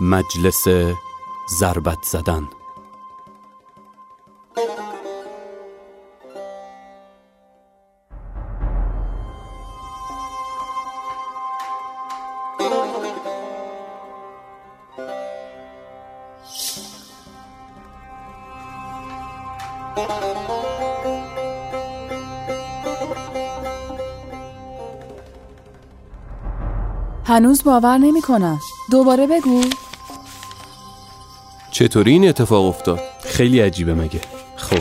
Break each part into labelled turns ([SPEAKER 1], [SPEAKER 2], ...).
[SPEAKER 1] مجلس ضربت زدن.
[SPEAKER 2] هنوز باور نمی کنم دوباره بگو.
[SPEAKER 3] چطوری این اتفاق افتاد؟
[SPEAKER 1] خیلی عجیبه مگه. خب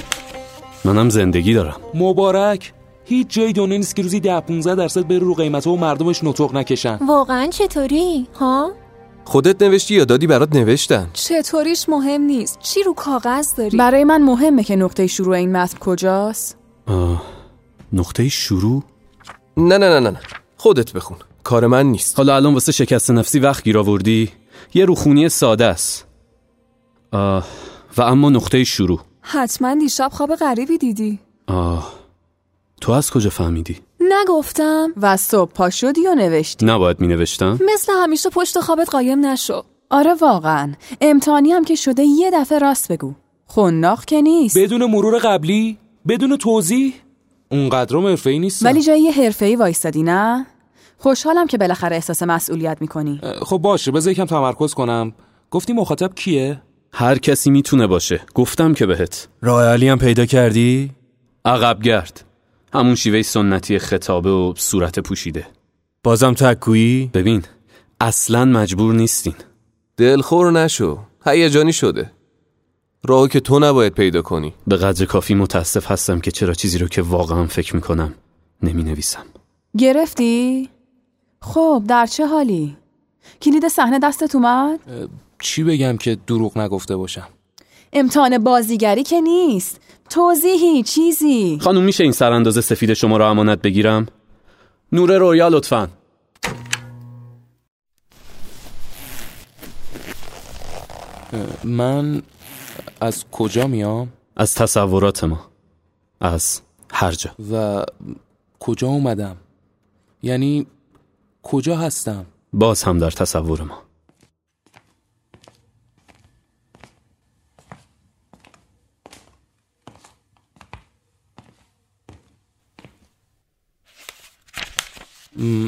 [SPEAKER 1] منم زندگی دارم.
[SPEAKER 4] مبارک. هیچ جای دنیا نیست که روزی ده 15 درصد بره رو قیمت و مردمش نطق نکشن.
[SPEAKER 5] واقعا چطوری؟ ها؟
[SPEAKER 3] خودت نوشتی یا دادی برات نوشتن؟
[SPEAKER 6] چطوریش مهم نیست. چی رو کاغذ داری؟
[SPEAKER 2] برای من مهمه که نقطه شروع این متن کجاست.
[SPEAKER 1] آه، نقطه شروع؟
[SPEAKER 3] نه نه نه نه نه. خودت بخون. کار من نیست.
[SPEAKER 1] حالا الان واسه شکست نفسی وقت گیر آوردی؟ یه روخونی ساده است. و اما نقطه شروع.
[SPEAKER 6] حتما دیشب خواب غریبی دیدی.
[SPEAKER 1] آه تو از کجا فهمیدی؟
[SPEAKER 6] نگفتم.
[SPEAKER 2] و صبح پا شدی و نوشتی؟
[SPEAKER 1] نباید می نوشتم؟
[SPEAKER 6] مثل همیشه پشت خوابت قایم نشو.
[SPEAKER 2] آره واقعا. امتحانی هم که شده یه دفعه راست بگو. خناق که نیست.
[SPEAKER 4] بدون مرور قبلی؟ بدون توضیح؟ اونقدرم حرفه‌ای نیست
[SPEAKER 2] ولی جای یه حرفه‌ای وایستادی نه؟ خوشحالم که بالاخره احساس مسئولیت می‌کنی.
[SPEAKER 4] خب باشه بذار یکم تمرکز کنم. گفتی مخاطب کیه؟
[SPEAKER 1] هر کسی می‌تونه باشه گفتم که بهت
[SPEAKER 3] راه حلی هم پیدا کردی؟
[SPEAKER 1] عقب گرد همون شیوه سنتی خطابه و صورت پوشیده
[SPEAKER 3] بازم تکویی؟
[SPEAKER 1] ببین اصلا مجبور نیستین
[SPEAKER 3] دلخور نشو هیجانی شده راهو که تو نباید پیدا کنی
[SPEAKER 1] به قدر کافی متاسف هستم که چرا چیزی رو که واقعا فکر می‌کنم نمی نویسم
[SPEAKER 2] گرفتی؟ خب در چه حالی؟ کلید صحنه دستت اومد؟
[SPEAKER 4] چی بگم که دروغ نگفته باشم؟
[SPEAKER 2] امتحان بازیگری که نیست. توضیحی چیزی؟
[SPEAKER 1] خانم میشه این سرانداز سفید شما رو امانت بگیرم؟ نور رویا لطفا.
[SPEAKER 4] من از کجا میام؟
[SPEAKER 1] از تصورات ما. از هر جا.
[SPEAKER 4] و کجا اومدم؟ یعنی کجا هستم؟
[SPEAKER 1] باز هم در تصور ما.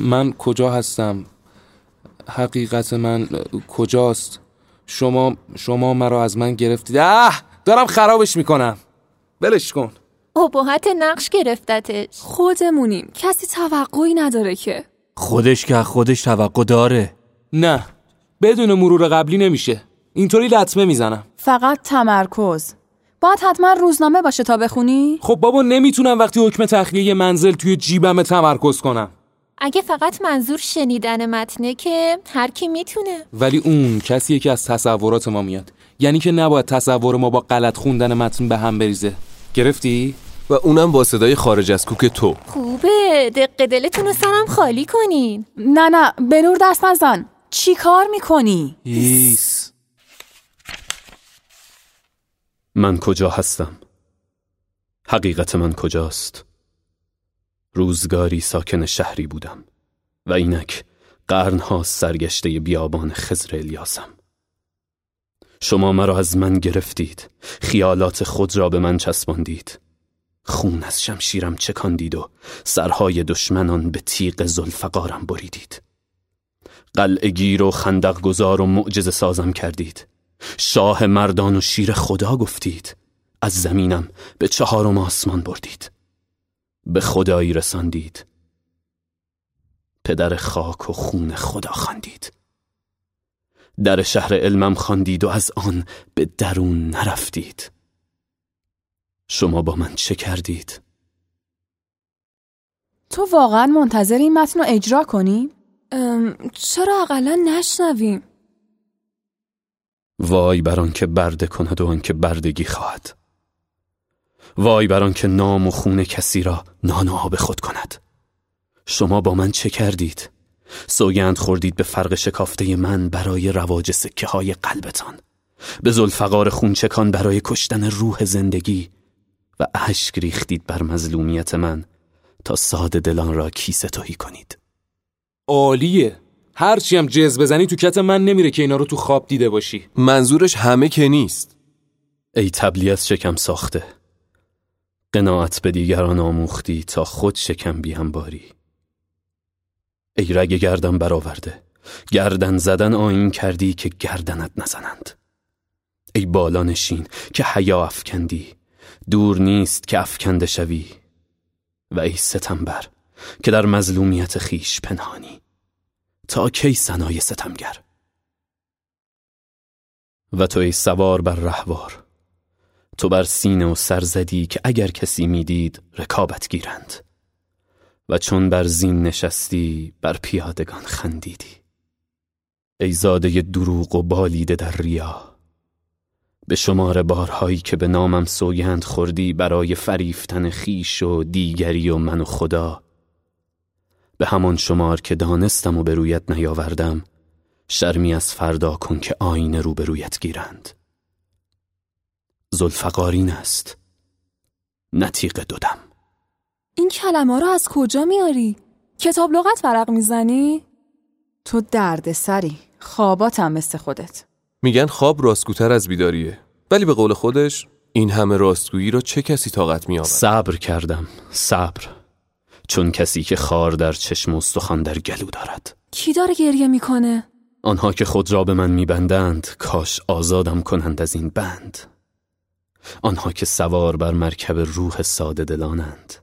[SPEAKER 4] من کجا هستم؟ حقیقت من کجاست؟ شما شما مرا از من گرفتید. اه! دارم خرابش می‌کنم. بلش کن.
[SPEAKER 5] ابهت نقش گرفتتش.
[SPEAKER 6] خودمونیم. کسی توقعی نداره که.
[SPEAKER 3] خودش که از خودش توقع داره.
[SPEAKER 4] نه. بدون مرور قبلی نمیشه. اینطوری لطمه می‌زنم.
[SPEAKER 2] فقط تمرکز. باید حتما روزنامه باشه تا بخونی؟
[SPEAKER 4] خب بابا نمی‌تونم وقتی حکم تخلیه منزل توی جیبم تمرکز کنم.
[SPEAKER 5] اگه فقط منظور شنیدن متنه که هر کی می‌تونه.
[SPEAKER 4] ولی اون کسیه که از تصورات ما میاد. یعنی که نباید تصور ما با غلط خوندن متن به هم بریزه. گرفتی؟
[SPEAKER 3] و اونم با صدای خارج از کوک تو.
[SPEAKER 5] خوبه. دق دلتون رو سرم خالی کنین.
[SPEAKER 2] نه نه. به نور دست نزن چی کار می‌کنی؟
[SPEAKER 3] هیس.
[SPEAKER 1] من کجا هستم؟ حقیقت من کجاست؟ روزگاری ساکن شهری بودم و اینک قرنها سرگشته بیابان خزر الیاسم. شما مرا از من گرفتید خیالات خود را به من چسباندید. خون از شمشیرم چکاندید و سرهای دشمنان به تیغ زلفقارم بریدید. قلعگیر و خندق گذار و معجز سازم کردید. شاه مردان و شیر خدا گفتید. از زمینم به چهارم آسمان بردید. به خدایی رساندید. پدر خاک و خون خدا خواندید در شهر علمم خواندید و از آن به درون نرفتید. شما با من چه کردید؟
[SPEAKER 2] تو واقعا منتظر این متن رو اجرا کنی؟
[SPEAKER 6] چرا اقلا نشنویم؟
[SPEAKER 1] وای بر آن که برده کند و آن که بردگی خواهد. وای بر آن که نام و خون کسی را نان و آب خود کند. شما با من چه کردید؟ سوگند خوردید به فرق شکافته من برای رواج سکه های قلبتان. به زلفقار خونچکان برای کشتن روح زندگی و اشک ریختید بر مظلومیت من تا ساده دلان را کیسه توهی کنید.
[SPEAKER 4] عالیه. هرچی هم جز بزنی تو کت من نمیره که اینا رو تو خواب دیده باشی.
[SPEAKER 3] منظورش همه که نیست.
[SPEAKER 1] ای تبلی از شکم ساخته. قناعت به دیگران آموختی تا خود شکم بیم باری ای رگ گردن برآورده گردن زدن آین کردی که گردنت نزنند. ای بالا نشین که حیا افکندی دور نیست که افکنده شوی. و ای ستمبر که در مظلومیت خیش پنهانی تا کی سنای ستمگر؟ و تو ای سوار بر رهوار تو بر سینه و سر زدی که اگر کسی می‌دید رکابت گیرند. و چون بر زین نشستی بر پیادگان خندیدی. ای زاده دروغ و بالیده در ریا به شمار بارهایی که به نامم سوگند خوردی برای فریفتن خیش و دیگری و من و خدا به همان شمار که دانستم و به رویت نیاوردم شرمی از فردا کن که آینه رو به رویت گیرند. زلفقارین است. نتیق دودم
[SPEAKER 6] این کلمه رو از کجا میاری؟ کتاب لغت ورق می‌زنی؟
[SPEAKER 2] تو درد سری خواباتم مثل خودت.
[SPEAKER 3] میگن خواب راستگوتر از بیداریه. ولی به قول خودش این همه راستگویی را چه کسی طاقت می
[SPEAKER 1] صبر کردم صبر. چون کسی که خار در چشم و استخوان در گلو دارد.
[SPEAKER 6] کی داره گریه می‌کنه؟
[SPEAKER 1] آنها که خود را به من میبندند کاش آزادم کنند از این بند. آنها که سوار بر مرکب روح ساده دلانند.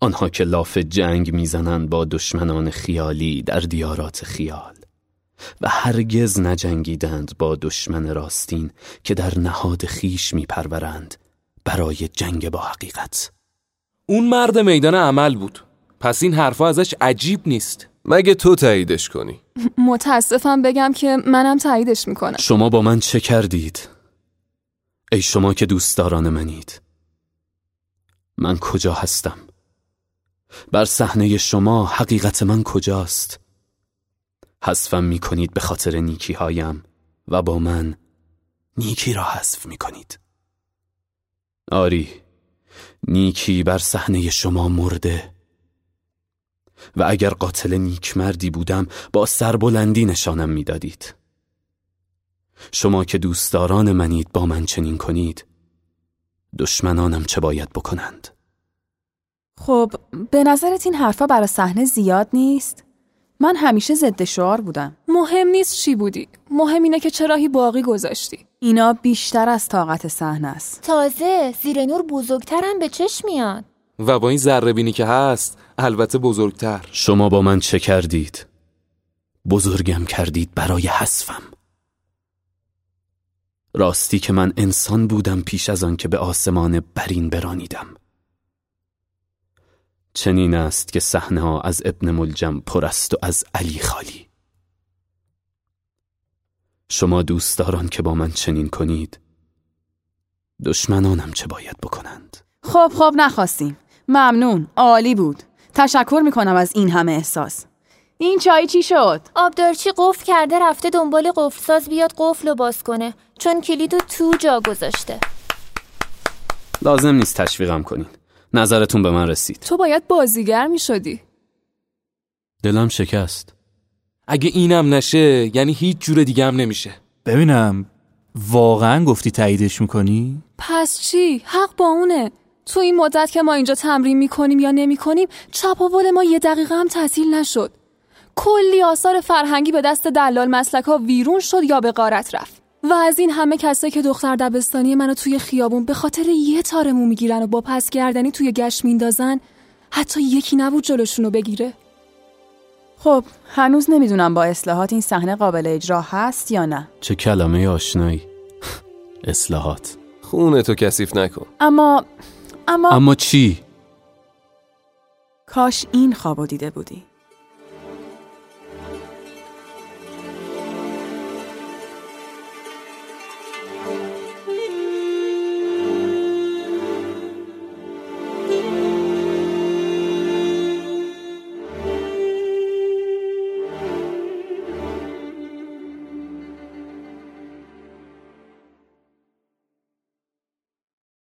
[SPEAKER 1] آنها که لاف جنگ می‌زنند با دشمنان خیالی در دیارات خیال و هرگز نجنگیدند با دشمن راستین که در نهاد خیش میپرورند برای جنگ با حقیقت.
[SPEAKER 4] اون مرد میدان عمل بود. پس این حرفا ازش عجیب نیست.
[SPEAKER 3] مگه تو تاییدش کنی؟
[SPEAKER 6] متاسفم بگم که منم تاییدش می‌کنم.
[SPEAKER 1] شما با من چه کردید؟ ای شما که دوستداران منید من کجا هستم؟ بر صحنه شما حقیقت من کجاست؟ حذفم می کنید به خاطر نیکی هایم و با من نیکی را حذف می کنید آری نیکی بر صحنه شما مرده و اگر قاتل نیک مردی بودم با سربلندی نشانم می‌دادید. شما که دوستداران منید با من چنین کنید دشمنانم چه باید بکنند؟
[SPEAKER 2] خب به نظرت این حرفا برای صحنه زیاد نیست؟ من همیشه ضد شعار بودم.
[SPEAKER 6] مهم نیست چی بودی. مهم اینه که چراهی باقی گذاشتی.
[SPEAKER 2] اینا بیشتر از طاقت صحنه است.
[SPEAKER 5] تازه زیر نور بزرگترم به چشم میاد.
[SPEAKER 4] و با این ذره بینی که هست البته بزرگتر.
[SPEAKER 1] شما با من چه کردید؟ بزرگم کردید برای حذفم. راستی که من انسان بودم پیش از آن که به آسمان برین برانیدم. چنین است که صحنه ها از ابن ملجم پر است و از علی خالی. شما دوستداران که با من چنین کنید دشمنانم چه باید بکنند؟
[SPEAKER 2] خب خب نخواستیم. ممنون عالی بود. تشکر می‌کنم از این همه احساس. این چای چی شد؟
[SPEAKER 5] آبدارچی قفل کرده رفته دنبال قفلساز بیاد قفل رو باز کنه چون کلیدو تو جا گذاشته.
[SPEAKER 1] لازم نیست تشویقم کنین. نظرتون به من رسید.
[SPEAKER 6] تو باید بازیگر می شدی.
[SPEAKER 1] دلم شکست.
[SPEAKER 4] اگه اینم نشه یعنی هیچ جور دیگه هم نمیشه.
[SPEAKER 7] ببینم واقعا گفتی تاییدش می‌کنی؟
[SPEAKER 6] پس چی؟ حق با اونه. تو این مدت که ما اینجا تمرین می‌کنیم یا نمی‌کنیم چپاول ما یه دقیقه هم تعطیل نشد. کلی آثار فرهنگی به دست دلال مسلک ها ویرون شد یا به غارت رفت. و از این همه کسایی که دختر دبستانی منو توی خیابون به خاطر یه تار مو می‌گیرن و با پس گردنی توی گشت میندازن حتی یکی نبود جلوشونو بگیره.
[SPEAKER 2] خب هنوز نمی‌دونم با اصلاحات این صحنه قابل اجرا هست یا نه.
[SPEAKER 1] چه کلمه آشنایی. اصلاحات.
[SPEAKER 3] خونه تو کثیف نکن.
[SPEAKER 2] اما اما
[SPEAKER 1] اما چی؟
[SPEAKER 2] کاش این خوابو دیده بودی.